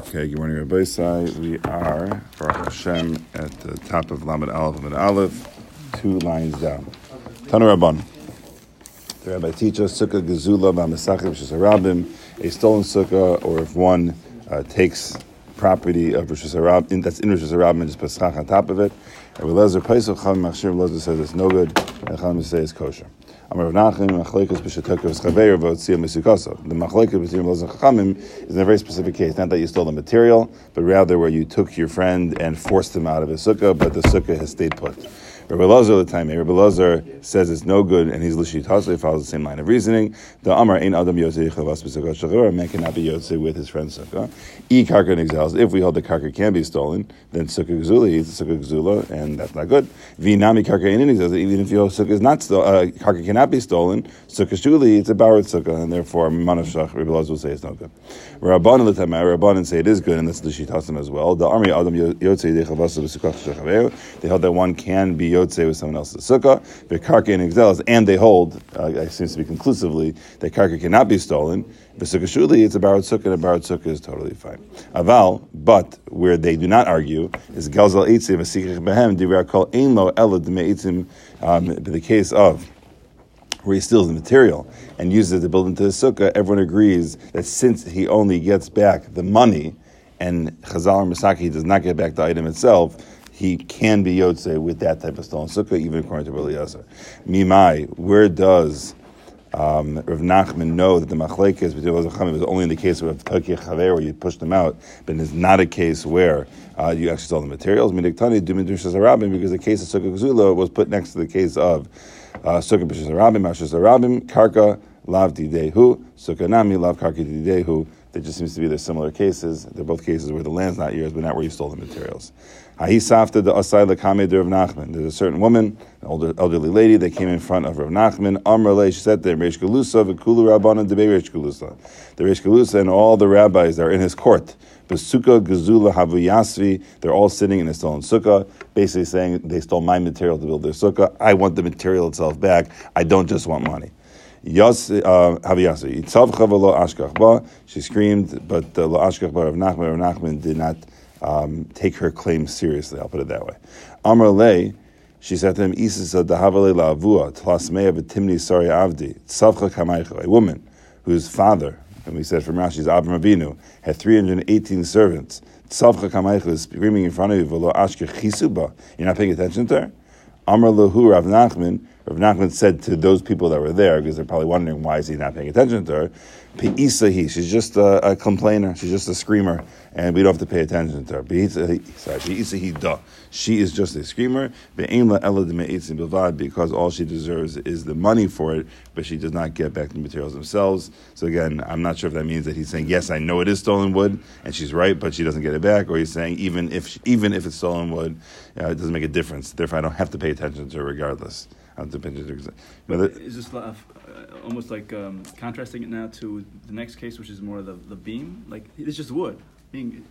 Okay, good morning, Rabbi Sai. We are, for Hashem, at the top of Lamed Aleph and Aleph, two lines down. Tanu Rabban. The Rabbi teaches Sukkah Gezula B'Masachim Rabim, a stolen Sukkah, or if one uh, takes property of Rosh Hashanah, that's in Rosh Hashanah and just Pesach on top of it. Rabbi Lezer Paisel Cham Machshir Lezer says it's no good, and Cham says it's kosher. The Machlekes between Lezer Chachamim is in a very specific case, not that you stole the material, but rather where you took your friend and forced him out of his sukkah, but the sukkah has stayed put. Rabbi Lazar the time, Rabbi Lazar says it's no good, and he's lishit hasli follows the same line of reasoning. The Amar ain't adam yotzei chavas shachar. A man cannot be yotzei with his friend's sukkah. E karka exiles. If we hold the karka can be stolen, then sukkah gzula is sukkah gzula, and that's not good. V'nami karka ain't exils. Even if your sukkah is not stolen, uh, karka cannot be stolen. Sukkah shuli, it's a borrowed sukkah, and therefore. Rabbi Lazar will say it's no good. Rabbanan the time, Rabbanan say it is good, and that's lishit hasim as well. The Amar adam yotzei chavas shachar. They held that one can be Yotze with someone else's sukkah. The karka and exelis, and they hold, uh, it seems to be conclusively, that karka cannot be stolen. The sukkah shuli, it's a borrowed sukkah, and a borrowed sukkah is totally fine. Aval, but where they do not argue is galzal eitzim asikich behem divrei kol ein lo ela dmeitzim. Um, the case of where he steals the material and uses it to build into the sukkah, everyone agrees that since he only gets back the money and Chazal or Masaki does not get back the item itself, he can be Yotze with that type of stolen sukkah, even according to Rabbi Eliezer. Mimai, where does um, Rav Nachman know that the machlekes between is only in the case of Takir Chaver where you push them out, but it's not a case where uh, you actually stole the materials. Midiktani Dumidushas because the case of Sukkah Gzula was put next to the case of uh, Sukkah Bishas Arabim, Mashas Arabim, Karka Lav Didehu, Sukkah Nami Lav Karka Didehu. There just seems to be the similar cases. They're both cases where the land's not yours, but not where you stole the materials. There's a certain woman, an older, elderly lady, that came in front of Rav Nachman. Amrle, she said to him, Reish Galusa, V'kulu Rabbanan Debe Reish Galusa. The Reish Galusa and all the rabbis are in his court, Besuka Gazula Havuyasvi, they're all sitting in a stolen sukkah, basically saying they stole my material to build their sukkah. I want the material itself back. I don't just want money. Yas uh, Haviyasi. She screamed, but the Lo Ashkach Rav Nachman, Rav Nachman did not um, take her claim seriously. I'll put it that way. Amar Le, she said to him, Isisa dahavale la'avua, tlasmeya v'timni sari avdi, tzavcha kamaycho, a woman whose father, and we said from Rashi's Abram Avinu, had 318 servants. Tzavcha kamaycho is screaming in front of you, v'lo ashke chisuba. You're not paying attention to her? Amar Lahu Rav Nachman, Rav Nachman said to those people that were there, because they're probably wondering why is he not paying attention to her, Pe'isahi, she's just a, a, complainer, she's just a screamer, and we don't have to pay attention to her. Pe'isahi da. She is just a screamer, because all she deserves is the money for it, but she does not get back the materials themselves. So again, I'm not sure if that means that he's saying, yes, I know it is stolen wood, and she's right, but she doesn't get it back, or he's saying, even if, even if it's stolen wood, uh, it doesn't make a difference. Therefore, I don't have to pay attention to her regardless. Is this uh, almost like um, contrasting it now to the next case, which is more the, the beam? Like it's just wood. Being,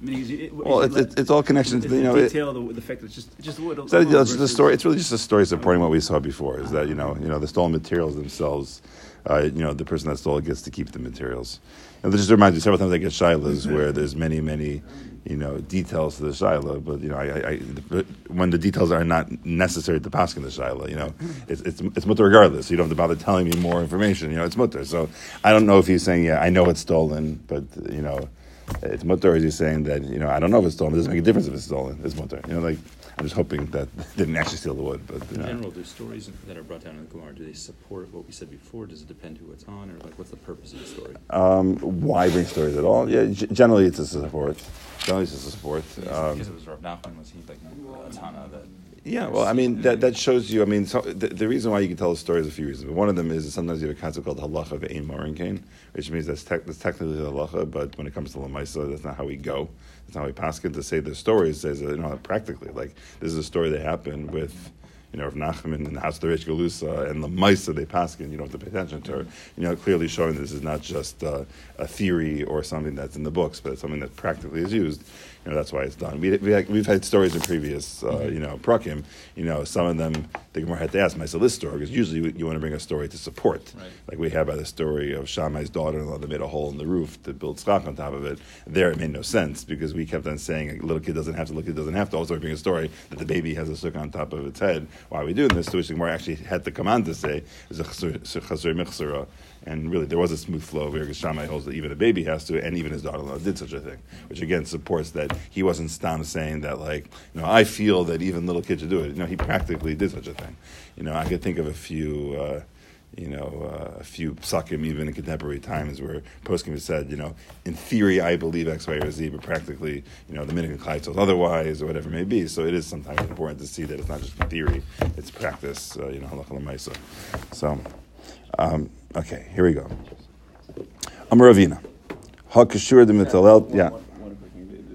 I mean, it, well, it's, it's, it's, all connections. It's you know, detail the, the fact that it's just it's just wood. It's, it's just story. It's really just a story supporting what we saw before. Is that you know you know the stolen materials themselves. Uh, you know the person that stole it gets to keep the materials. And this just to remind you, several times I get shilas where there's many many you know details to the shaila, but you know, I, I, when the details are not necessary to pass in the shaila, you know, it's it's it's mutter regardless. You don't have to bother telling me more information. You know, it's mutter. So I don't know if he's saying, yeah, I know it's stolen, but you know, it's mutter. Or is he saying that you know, I don't know if it's stolen. It doesn't make a difference if it's stolen. It's mutter. You know, like I'm just hoping that they didn't actually steal the wood. But in general, do stories that are brought down in the Gemara do they support what we said before? Does it depend who it's on, or like what's the purpose of the story? Um, why bring stories at all? Yeah, g- generally it's a support. A support. Um, because it was Rav Nachman, was he like a Tana that? Yeah, well, I mean that, that shows you. I mean, so the, the, reason why you can tell a story is a few reasons, but one of them is sometimes you have a concept called halacha of ein which means that's, te- that's technically the halacha, but when it comes to lamaisa, that's not how we go. That's not how we pass it to say the story. Says you know practically like this is a story that happened with you know, of Nachman and Hasdarish Galusa and the Maisa they Paskin, you don't have to pay attention to her. You know, clearly showing this is not just uh, a theory or something that's in the books, but it's something that practically is used. You know, that's why it's done. We, we, have had stories in previous, uh, mm-hmm. you know, prakim. You know, some of them the Gemara had to ask myself this story because usually you want to bring a story to support. Right. Like we have by the story of Shammai's daughter-in-law that made a hole in the roof to build schach on top of it. There, it made no sense because we kept on saying a little kid doesn't have to, little kid doesn't have to. Also, bring a story that the baby has a sukkah on top of its head. Why are we doing this? So which the Gemara actually had the command to say is a chazur michzera and really, there was a smooth flow here because Shammai holds that even a baby has to, and even his daughter-in-law did such a thing, which again supports that he wasn't stam saying that like, you know, I feel that even little kids should do it. You know, he practically did such a thing. You know, I could think of a few. Uh, you know, uh, a few psakim even in contemporary times where poskim has said, you know, in theory I believe X, Y, or Z, but practically, you know, the Minhag Klai tells otherwise or whatever it may be. So it is sometimes important to see that it's not just theory, it's practice, uh, you know, halakha So, um, Okay, here we go. Amaravina. Hakashur de mitalel. Yeah. One.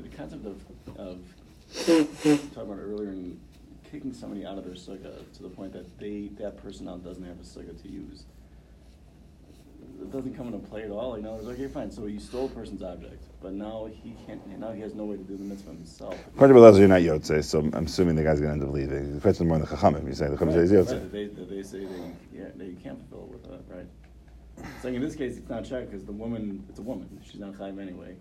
The, concept of, of talking about earlier in kicking somebody out of their sukkah to the point that they that person now doesn't have a sukkah to use. It doesn't come into play at all. You know, it's okay, fine. So you stole a person's object, but now he can't. Now he has no way to do the mitzvah himself. According to Belazar, you're not yotze, so I'm assuming the guy's going to end up leaving. The question is more in the chachamim. You say the chachamim right, says yotze. Right. They, they say they, yeah, they can't fulfill it with that, right? So in this case, it's not checked because the woman, it's a woman. She's not chayim anyway.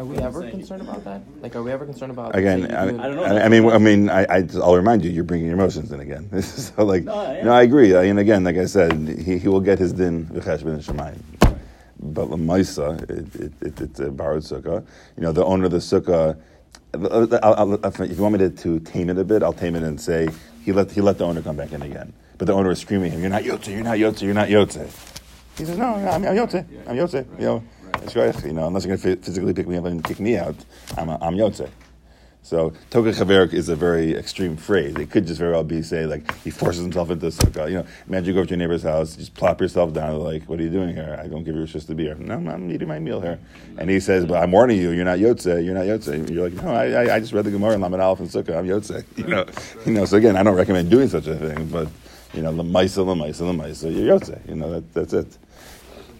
Are we ever concerned about that? Like, are we ever concerned about? Again, I, I, don't know. I, I mean, I mean, I, I, will remind you, you're bringing your emotions in again. so, like, no, I, no, I agree. I mean, again, like I said, he, he will get his din v'chesh ben shemayim. But lemaisa, it, it, it, it's a borrowed sukkah. You know, the owner of the sukkah. I'll, I'll, if you want me to, to tame it a bit, I'll tame it and say he let he let the owner come back in again. But the owner was screaming at him, You're not Yotze, you're not Yotze, you're not Yotze. He says, No, I'm, I'm Yotze, I'm Yotze. Right. You know, right. You know, unless you're going to physically pick me up and kick me out, I'm, a, I'm Yotze. So Toka Chaverik is a very extreme phrase. It could just very well be say like he forces himself into sukkah. You know, imagine you go over to your neighbor's house, just plop yourself down. Like, what are you doing here? I don't give you a shit to be here. No, I'm eating my meal here. And he says, but I'm warning you, you're not yotze. You're not yotze. You're like, no, I, I, I just read the Gemara in Lamed Aleph and Sukkah. I'm yotze. You know, you know. So again, I don't recommend doing such a thing, but you know, lemaisa, lemaisa, lemaisa, you're yotze. You know, that, that's it.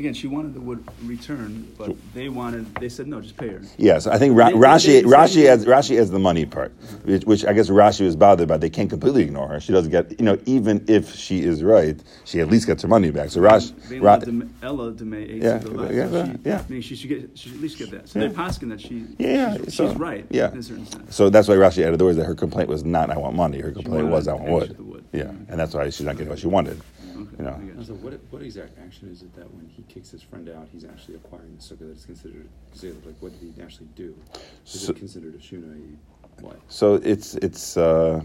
Again, she wanted the wood return, but they wanted. They said no, just pay her. Yes, I think Ra- they, Rashi they, Rashi has Rashi has the money part, which, which, I guess Rashi was bothered by. They can't completely ignore her. She doesn't get you know even if she is right, she at least gets her money back. So Rashi, Ra- Ella Demay yeah, yeah, yeah, she, yeah. I mean, she should get she should at least get that. So yeah. they're asking that she yeah, she's, so, she's right. Yeah, in a certain sense. So that's why Rashi added the words that her complaint was not I want money. Her complaint was I want wood. wood. Yeah, mm-hmm. and that's why she's not getting what she wanted. You know. So what, what exact action is it that when he kicks his friend out, he's actually acquiring the sukkah that is considered Like, what did he actually do? Is so, it considered a shunai? What? So it's it's uh,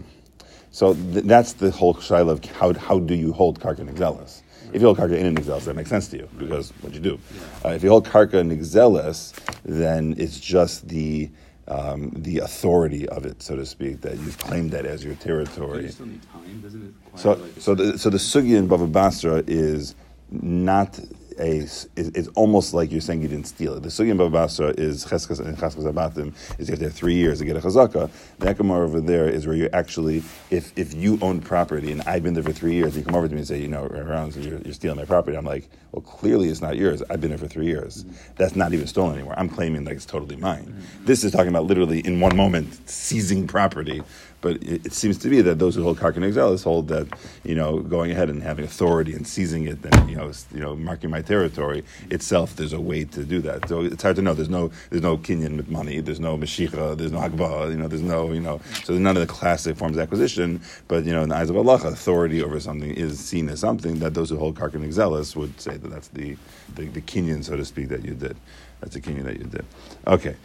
so th- that's the whole shaila of how how do you hold karka and nixelis? If you hold karka in an nixelis, that makes sense to you because what you do. Yeah. Uh, if you hold karka nixelis, then it's just the um, the authority of it, so to speak, that you've claimed that as your territory. You still need time, doesn't it? So, like so the so the sugi in Bava Basra is not a is, is, almost like you're saying you didn't steal it. The sugya babasa is cheskas and cheskas abatim is you have to have three years to get a chazaka. The ekamar over there is where you actually, if if you own property and I've been there for three years, you come over to me and say, you know, around you're, you're, stealing my property. I'm like, well, clearly it's not yours. I've been there for three years. Mm-hmm. That's not even stolen anymore. I'm claiming like it's totally mine. Mm-hmm. This is talking about literally in one moment seizing property but it, it, seems to be that those who hold Karkan Exiles hold that, you know, going ahead and having authority and seizing it and, you know, you know, marking my territory itself, there's a way to do that. So it's hard to know. There's no, there's no kinyan with money. There's no Meshicha. There's no Hagbah. You know, there's no, you know, so there's none of the classic forms of acquisition. But, you know, in the eyes of Allah, authority over something is seen as something that those who hold Karkan Exiles would say that that's the, the, the kinyan, so to speak, that you did. That's the kinyan that you did. Okay.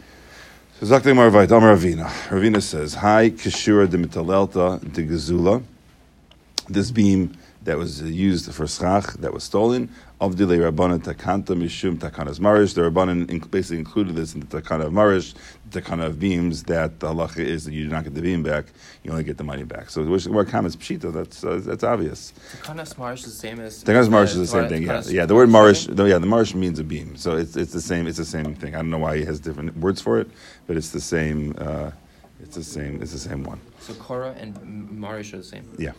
Zakte Marvait, Amar Ravina. Ravina says, Hi, Kishura de Mitalelta de Gazula. This beam that was used for schach that was stolen. Of the Rabbanan Takanta Mishum Takanas Marish. The Rabbanan basically included this in the Takana of Marish, the Takana of beams, that the halacha is that you do not get the beam back, you only get the money back. So which word comments Pshita, that's uh, that's obvious. Takanas Marish is the same as Takanas Marish is the same thing, yeah. Yeah, the word Marish, yeah, the Marish means a beam. So it's it's the same it's the same thing. I don't know why he has different words for it, but it's the same uh, It's the same. It's the same one. So Korah and Marish are the same. Yeah.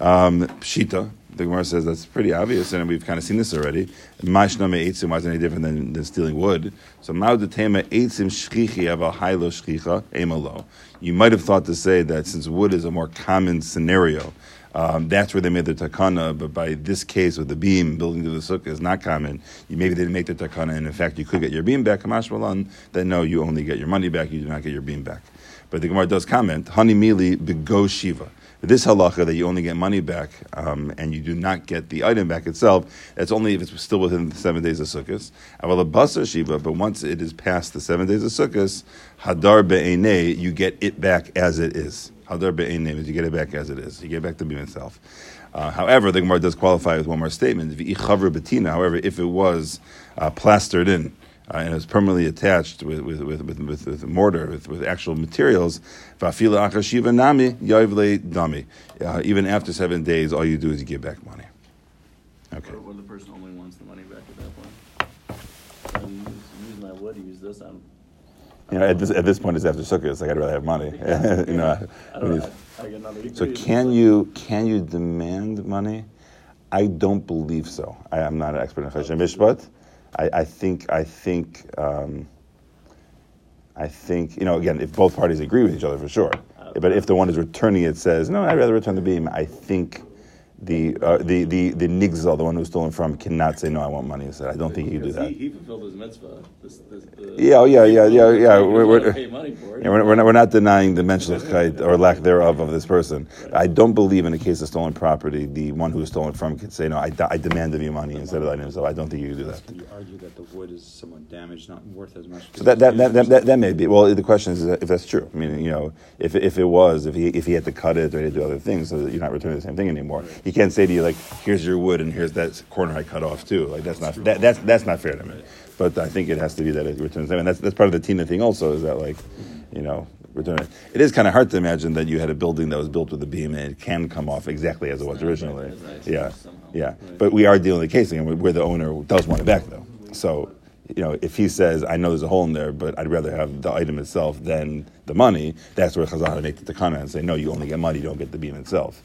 Um, Pshita, the Gemara says that's pretty obvious, and we've kind of seen this already. Mashname eitzim, is it any different than, than stealing wood? So Maudetema eitzim shchichi ava hailo shchicha emalo. You might have thought to say that since wood is a more common scenario, um, that's where they made the takana, but by this case with the beam building to the sukkah is not common. You maybe they didn't make the takana, and in fact you could get your beam back. Kamash malan, then no, you only get your money back. You do not get your beam back. But the Gemara does comment, Hani mili bego shiva. This halacha that you only get money back um, and you do not get the item back itself, that's only if it's still within the seven days of Sukkot. Aval a basar shiva, but once it is past the seven days of Sukkot, hadar be'enei, you get it back as it is. Hadar be'enei means you get it back as it is. You get back the beam itself. Uh, however, the Gemara does qualify with one more statement. However, if it was uh, plastered in, uh, and is permanently attached with with with with, with, with mortar with, with actual materials. Vafila achashiva nami yoivle dami. Uh, even after seven days, all you do is you give back money. Okay. Or, or the person only wants the money back at that point. I use, use my wood, use this, I'm. You know, at this at this point, it's after sukkah. It's like I'd rather have money. you know. I when don't know, I, I so can you can you demand money? I don't believe so. I am not an expert in Choshen Mishpat. I, I think I think um, I think you know again if both parties agree with each other for sure. But if the one is returning it says no, I'd rather return the beam. I think the uh, the the the nigzal, the one who's stolen from, cannot say no. I want money instead. I don't think he can do that. He, he fulfilled his mitzvah. This, this, the, Yeah, oh, yeah, yeah, yeah, yeah. He We're- we're- gonna pay money for it. Yeah, we're, we're, not, we're not denying the menschlichkeit or lack thereof of this person. I don't believe in a case of stolen property, the one who was stolen from can say, no, I, I demand of you money instead of letting himself. I don't think you can do that. You argue that the wood is somewhat damaged, not worth as much. So that, that, that, that, that, that may be. Well, the question is if that's true. I mean, you know, if, if it was, if he, if he had to cut it or he had to do other things so that you're not returning the same thing anymore, he can't say to you, like, here's your wood and here's that corner I cut off too. Like, that's not, that, that's, that's not fair to me. But I think it has to be that it returns them. And that's, that's part of the Tina thing also, is that, like, you know, return it. It is kind of hard to imagine that you had a building that was built with a beam and it can come off exactly as it was originally. Yeah, yeah. But we are dealing with a case again where the owner does want it back, though. So, you know, if he says, "I know there's a hole in there, but I'd rather have the item itself than the money," that's where Chazal had to make the takana and say, "No, you only get money, you don't get the beam itself."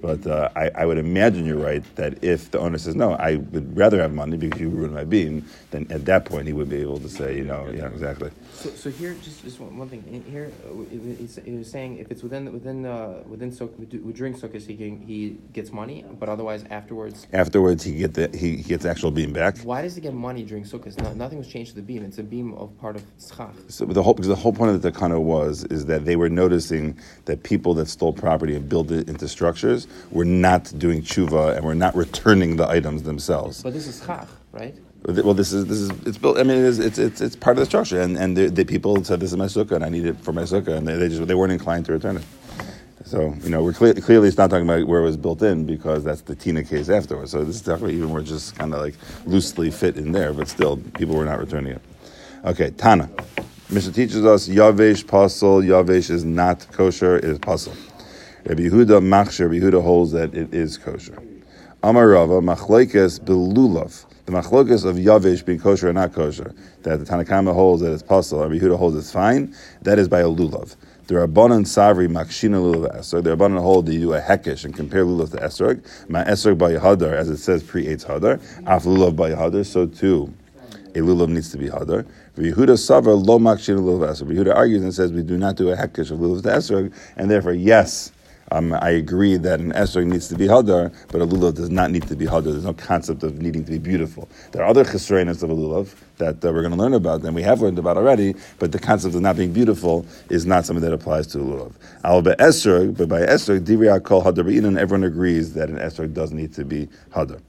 But uh, I, I would imagine you're right that if the owner says, "No, I would rather have money because you ruined my beam," then at that point he would be able to say, "You know, yeah, exactly." So, so here, just, just one, one thing. Here, uh, it, it's, it was saying if it's within within uh, within so during sukkahs he can, he gets money, but otherwise afterwards, Afterwards, he get the he, he gets the actual beam back. why does he get money during sukkahs? No, nothing was changed to the beam. It's a beam of part of schach. So the whole because the whole point of the takana was is that they were noticing that people that stole property and built it into structures were not doing tshuva and we're not returning the items themselves. But this is schach, right? Well, this is this is it's built. I mean, it is, it's it's it's part of the structure, and and the, the people said this is my sukkah, and I need it for my sukkah, and they, they just they weren't inclined to return it. So you know, we're clear, clearly it's not talking about where it was built in because that's the Tina case afterwards. So this is definitely even where it just kind of like loosely fit in there, but still people were not returning it. Okay, Tana. Mishnah teaches us Yavesh Pasul. Yavesh is not kosher; it is Pasul. Rabbi Yehuda Machsher. Rabbi Yehuda holds that it is kosher. Amar Rava Machlekes Belulav. The machlokes of Yavish being kosher or not kosher, that the Tanakama holds that it's pasul, Rabbi Yehuda holds it's fine, that is by a lulav. The Rabbanan Savri Makshina Lulav Esrog. The Rabbanan hold that you do a hekesh and compare lulav to Esrog. Ma Esrog by Hadar, as it says pri Eitz Hadar. Af lulav by Hadar, so too a lulav needs to be hadar. Yehuda Savar lo makshin lulav esrog. Yehuda argues and says we do not do a hekesh of lulav to esrog, and therefore yes. Um, I agree that an esrog needs to be hadar, but a lulav does not need to be hadar. There's no concept of needing to be beautiful. There are other chesrenas of a lulav that uh, we're going to learn about, and we have learned about already. But the concept of not being beautiful is not something that applies to a lulav. Al esrog, but by esrog, divriyah kol hadar. And everyone agrees that an esrog does need to be hadar.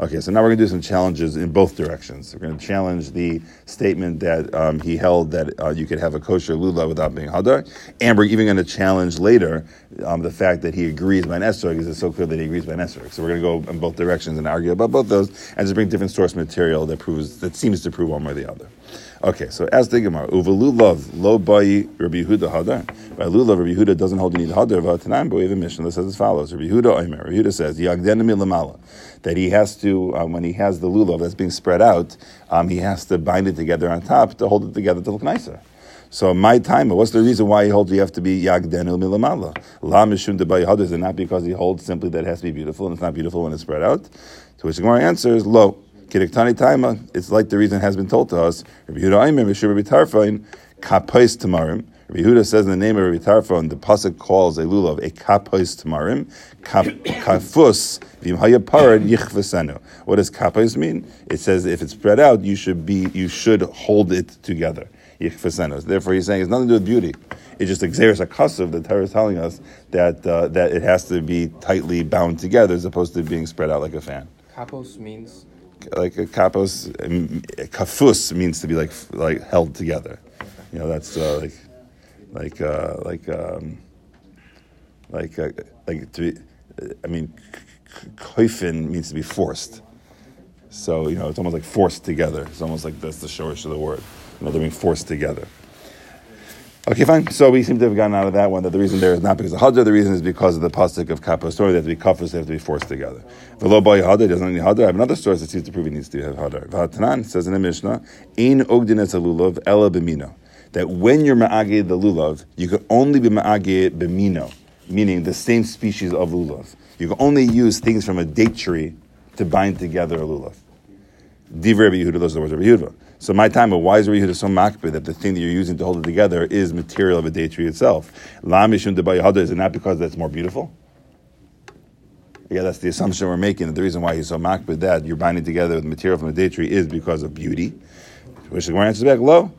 Okay, so now we're going to do some challenges in both directions. We're going to challenge the statement that um, he held that uh, you could have a kosher lulav without being hadar, and we're even going to challenge later um, the fact that he agrees by an esrog is so clear that he agrees by an esrog. So we're going to go in both directions and argue about both those, and just bring different source material that proves that seems to prove one way or the other. Okay, so as the Gemara, uvalulav lo bayi Rabbi Yehuda hadar. By lulav, Rabbi Yehuda doesn't hold you need hadar v'atanan, but we have a mission that says as follows: Rabbi Yehuda Omer, Rabbi Yehuda says yagdenami lamala, that he has to um, when he has the lulav that's being spread out, um, he has to bind it together on top to hold it together to look nicer. So my time, what's the reason why he holds you have to be yagdenu milamala? La mishum is it not because he holds simply that it has to be beautiful and it's not beautiful when it's spread out? To which the Gemara answers, lo. Kiriktani taima, it's like the reason has been told to us. Rabbi Yehuda Aimer, Rabbi kapais tamarim. Rabbi says in the name of Rabbi Tarfon, the pasuk calls a lulav a kapais tamarim, kafus v'imhaya parad yichvasenu. What does kapais mean? It says if it's spread out, you should be, you should hold it together. Yichvasenu. Therefore, he's saying it's nothing to do with beauty. It's just exeris akasav. The Torah is telling us that uh, that it has to be tightly bound together as opposed to being spread out like a fan Kapos means like a kapos, kafus means to be like like held together. You know, that's uh, like like uh, like um, like uh, like to be, I mean, koifin means to be forced. So you know, it's almost like forced together. It's almost like that's the shorish of the word. You know, they're being forced together. Okay, fine. So we seem to have gotten out of that one that the reason there is not because of hadar, the reason is because of the pasuk of kappa story. They have to be kafas, they have to be forced together. The low boy hadar doesn't need hadar. I have another source that seems to prove he needs to have hadar. V'hatanan says in the Mishnah, ein ogdin es lulav ela b'mino. That when you're ma'agid the lulav, you can only be ma'agid b'mino, meaning the same species of lulav. You can only use things from a date tree to bind together a lulav. Rabbi Yehuda, those are the words of Yehuda. So my time, why is Rabbi Yehuda so makbid that the thing that you're using to hold it together is material of a date tree itself? La mishum debayahada, is it not because that's more beautiful? Yeah, that's the assumption we're making. That the reason why he's so makbid that you're binding together with material from a date tree is because of beauty. Which the Gemara answers back, lo,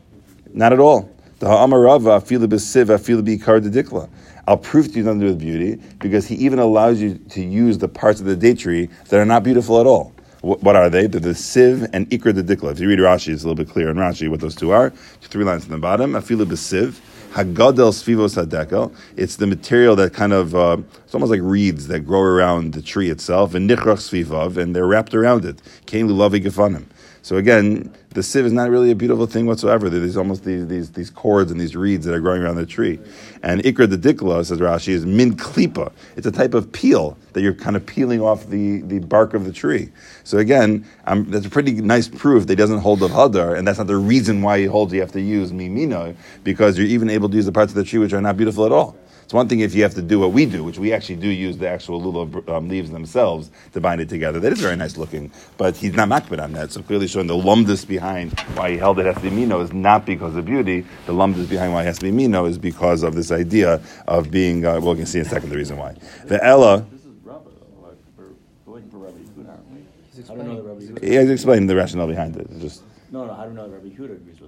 not at all. The ha'amarava fila b'siv fila b'ikar dikla. I'll prove to you nothing to do with beauty because he even allows you to use the parts of the date tree that are not beautiful at all. Wh- What are they? They're the siv and ikra the dikla. If you read Rashi, it's a little bit clearer in Rashi what those two are. Three lines in the bottom. Afilu b'siv. Hagadel svivos hadekel. It's the material that kind of, uh, it's almost like reeds that grow around the tree itself. And nichrach svivav, and they're wrapped around it. Kain lulavi gefanim. So again, the sieve is not really a beautiful thing whatsoever. There's almost these, these, these cords and these reeds that are growing around the tree. And ikra the dikla, says Rashi, is min klipa. It's a type of peel that you're kind of peeling off the, the bark of the tree. So again, um, that's a pretty nice proof that he doesn't hold of hadar, and that's not the reason why he holds you have to use mimino, because you're even able to use the parts of the tree which are not beautiful at all. It's one thing if you have to do what we do, which we actually do use the actual lulav um, leaves themselves to bind it together. That is very nice looking, but he's not makbid on that. So clearly showing the lumdus behind why he held it has to be mino is not because of beauty. The lumdus behind why it has to be mino is because of this idea of being. Uh, well, we can see in a second the reason why. The Ella. This is Rabba, though. Like, we're, we're looking for Rabbi Yehuda, aren't we? I don't know that Rabbi Yehuda. He has explained the rationale behind it. It's just No, no, I don't know that Rabbi Yehuda agrees with. with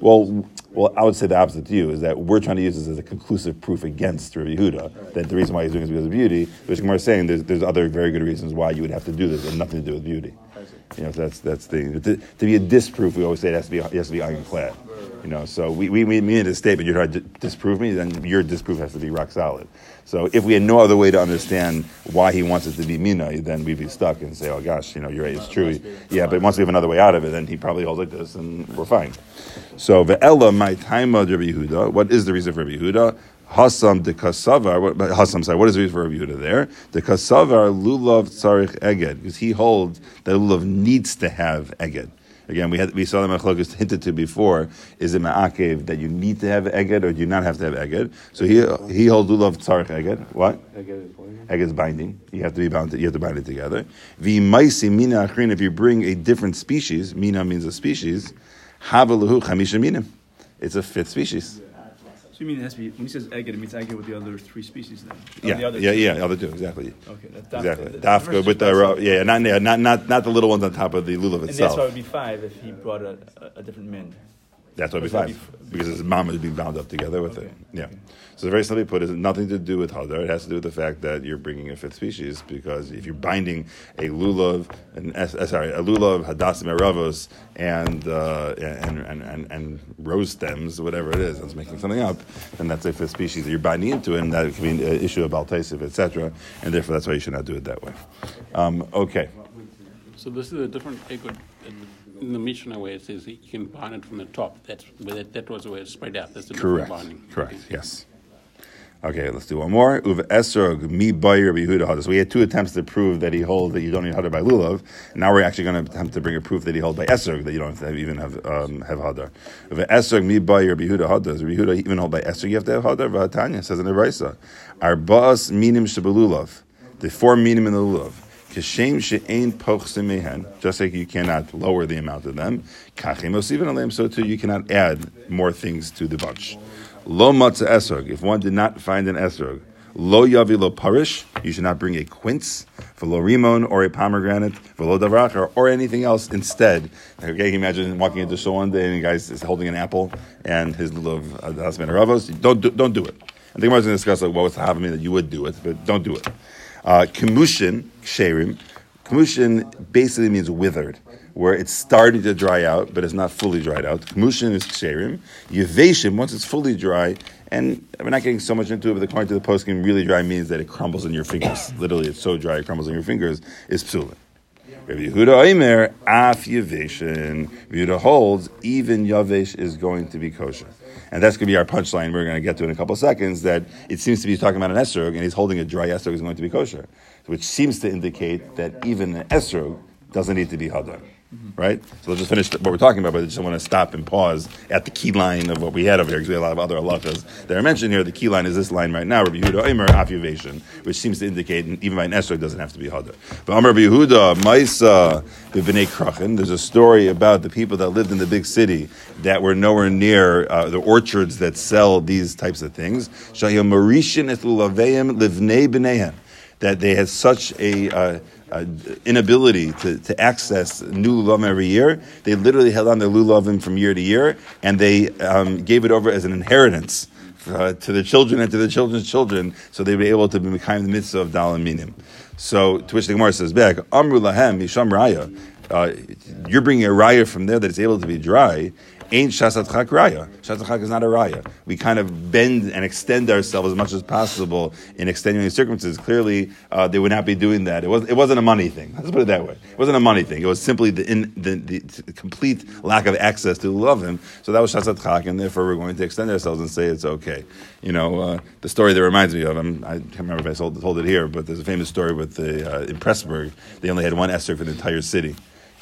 well, well, I would say the opposite to you is that we're trying to use this as a conclusive proof against Rabbi Yehuda that the reason why he's doing it is because of beauty. Which Gemara is saying there's, there's other very good reasons why you would have to do this and nothing to do with beauty. You know, so that's that's the to, to be a disproof. We always say it has to be it has to be ironclad. You know, so we we, we made a statement. You're trying to disprove me, then your disproof has to be rock solid. So if we had no other way to understand why he wants it to be mina, then we'd be stuck and say, oh gosh, you know, you're right, it's true. Yeah, but once we have another way out of it, then he probably holds like this, and we're fine. So ve'ella my time of Rabbi Yehuda. What is the reason for Rabbi Yehuda? Hasam de kasavar. Hasam, sorry. What is the reason for Rabbi Yehuda there? The kasavar lulav tzarich eged because he holds that lulav needs to have eged. Again, we had we saw the machlokas hinted to before. Is it ma'akev that you need to have eged or do you not have to have eged? So he he holds lulav tzarich eged. What? Eged is binding. You have to be bound. To, you have to bind it together. V'maisi mina achrin. If you bring a different species, mina means a species. Havalahu chamisha minim. It's a fifth species. So you mean it has to be when he says agate, it means agate with the other three species then? Oh, Yeah, the other yeah, two. yeah. The other two, exactly. Okay, that's dafka. Exactly. The- the Dafka with the yeah, not, yeah, not not not the little ones on top of the lulav itself. And that's why it would be five if he brought a, a, a different min. That's why it'd be That'd five because his mom is being bound up together with it. Okay. Yeah. So very simply put, it's nothing to do with hadar. It has to do with the fact that you're bringing a fifth species because if you're binding a lulav, an, uh, sorry, a lulav hadasim eravos and, uh, and, and and and rose stems, whatever it is, that's making something up, then that's a fifth species that you're binding into, it, and that could be an issue of baltaisiv, etc. And therefore, that's why you should not do it that way. Um, okay. So this is a different equid. In the Mishnah where it says you can bind it from the top, that's where that, that was where it's spread out. That's the Correct. binding. Correct. Yes. Okay, let's do one more. Uv esrog mi bayer Yehuda hadar. So we had two attempts to prove that he holds that you don't need hadar by lulav. Now we're actually going to attempt to bring a proof that he holds by esrog that you don't have to even have um, have hadar. Uv esrog mi bayer Yehuda hadar. Does Yehuda even hold by esrog? You have to have hadar. V'atanya says in the Raisa, arba'as minim shebelulav. The four minim in the lulav. Kashem she'ein mehen. Just like you cannot lower the amount of them. Kachim osivin aleim. So too you cannot add more things to the bunch. Lo matzah esrog. If one did not find an esrog, lo yavi lo parish. You should not bring a quince, velo rimon, or a pomegranate, velo davrach, or anything else instead. Okay, imagine walking into show one day and the guy is holding an apple and his little uh, husband ravos. Don't do, don't do it. I think I was going to discuss like, what was the that you would do it, but don't do it. Uh, Kimushin, ksherim. Kimushin basically means withered, where it's starting to dry out, but it's not fully dried out. Kimushin is ksherim. Yeveshim, once it's fully dry, and we're not getting so much into it, but according to the posting, really dry means that it crumbles in your fingers. Literally, it's so dry it crumbles in your fingers, is psulin. Rabbi Yehuda Oimer, af yaveshin. Yehuda holds, even yavesh is going to be kosher. And that's going to be our punchline. We're going to get to in a couple seconds. That it seems to be talking about an esrog, and he's holding a dry esrog is going to be kosher, which seems to indicate that even an esrog doesn't need to be hadar. Right? So let's just finish what we're talking about, but I just want to stop and pause at the key line of what we had over here, because we have a lot of other halachas that are mentioned here. The key line is this line right now, Rabbi Yehuda Omer, Afyavation, which seems to indicate even by an esrog doesn't have to be hadar. But Amar Rabbi Yehuda, Maisa, B'nei Krachin, there's a story about the people that lived in the big city that were nowhere near uh, the orchards that sell these types of things. Shayim Marishin et lulaveim livnei b'neihem. That they had such a uh, uh, inability to, to access new lulavim every year, they literally held on their lulavim from year to year, and they um, gave it over as an inheritance uh, to their children and to their children's children, so they were able to be kind of the mitzvah of dalam minim. So, to which the Gemara says back, Amru lahem misham raya. Uh, you're bringing a raya from there that is able to be dry. Ain't shasat chak raya. Shasat chak is not a raya. We kind of bend and extend ourselves as much as possible in extenuating circumstances. Clearly, uh, they would not be doing that. It wasn't. It wasn't a money thing. Let's put it that way. It wasn't a money thing. It was simply the, in, the, the complete lack of access to love him. So that was shasat chak, and therefore we're going to extend ourselves and say it's okay. You know, uh, the story that reminds me of. I'm, I can't remember if I told, told it here, but there's a famous story with the uh, in Pressburg. They only had one esrog for the entire city.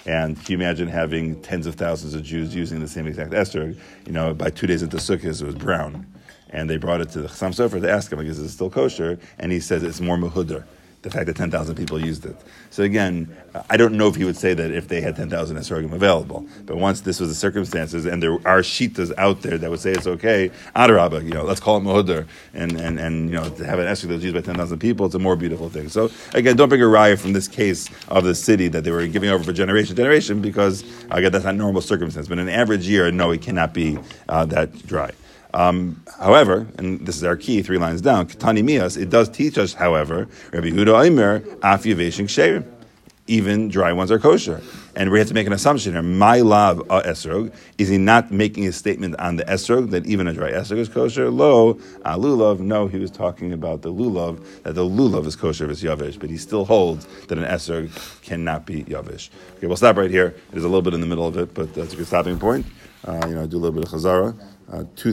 And can you imagine having tens of thousands of Jews using the same exact esrog? You know, by two days into Sukkot, it was brown. And they brought it to the Chassam Sofer to ask him, like, is it still kosher? And he says it's more muhudr, the fact that 10,000 people used it. So again, I don't know if he would say that if they had 10,000 esrogim available. But once this was the circumstances, and there are shitas out there that would say it's okay, adarabah, you know, let's call it muhudr. And, and, and, you know, to have an esrog that's used by 10,000 people, it's a more beautiful thing. So again, don't bring a riot from this case of the city that they were giving over for generation to generation because, again, that's not normal circumstance. But in an average year, no, it cannot be uh, that dry. Um, however, and this is our key, three lines down, Katani Mias, it does teach us, however, Rabbi Huda Omer, Af Yaveshin Ksherim. Even dry ones are kosher. And we have to make an assumption here. My love uh, esrog, is he not making a statement on the esrog that even a dry esrog is kosher? Lo, uh, lulav. No, he was talking about the lulav, that the lulav is kosher if it's yavish, but he still holds that an esrog cannot be yavish. Okay, we'll stop right here. There's a little bit in the middle of it, but that's a good stopping point. Uh, you know, I do a little bit of chazara. Uh, two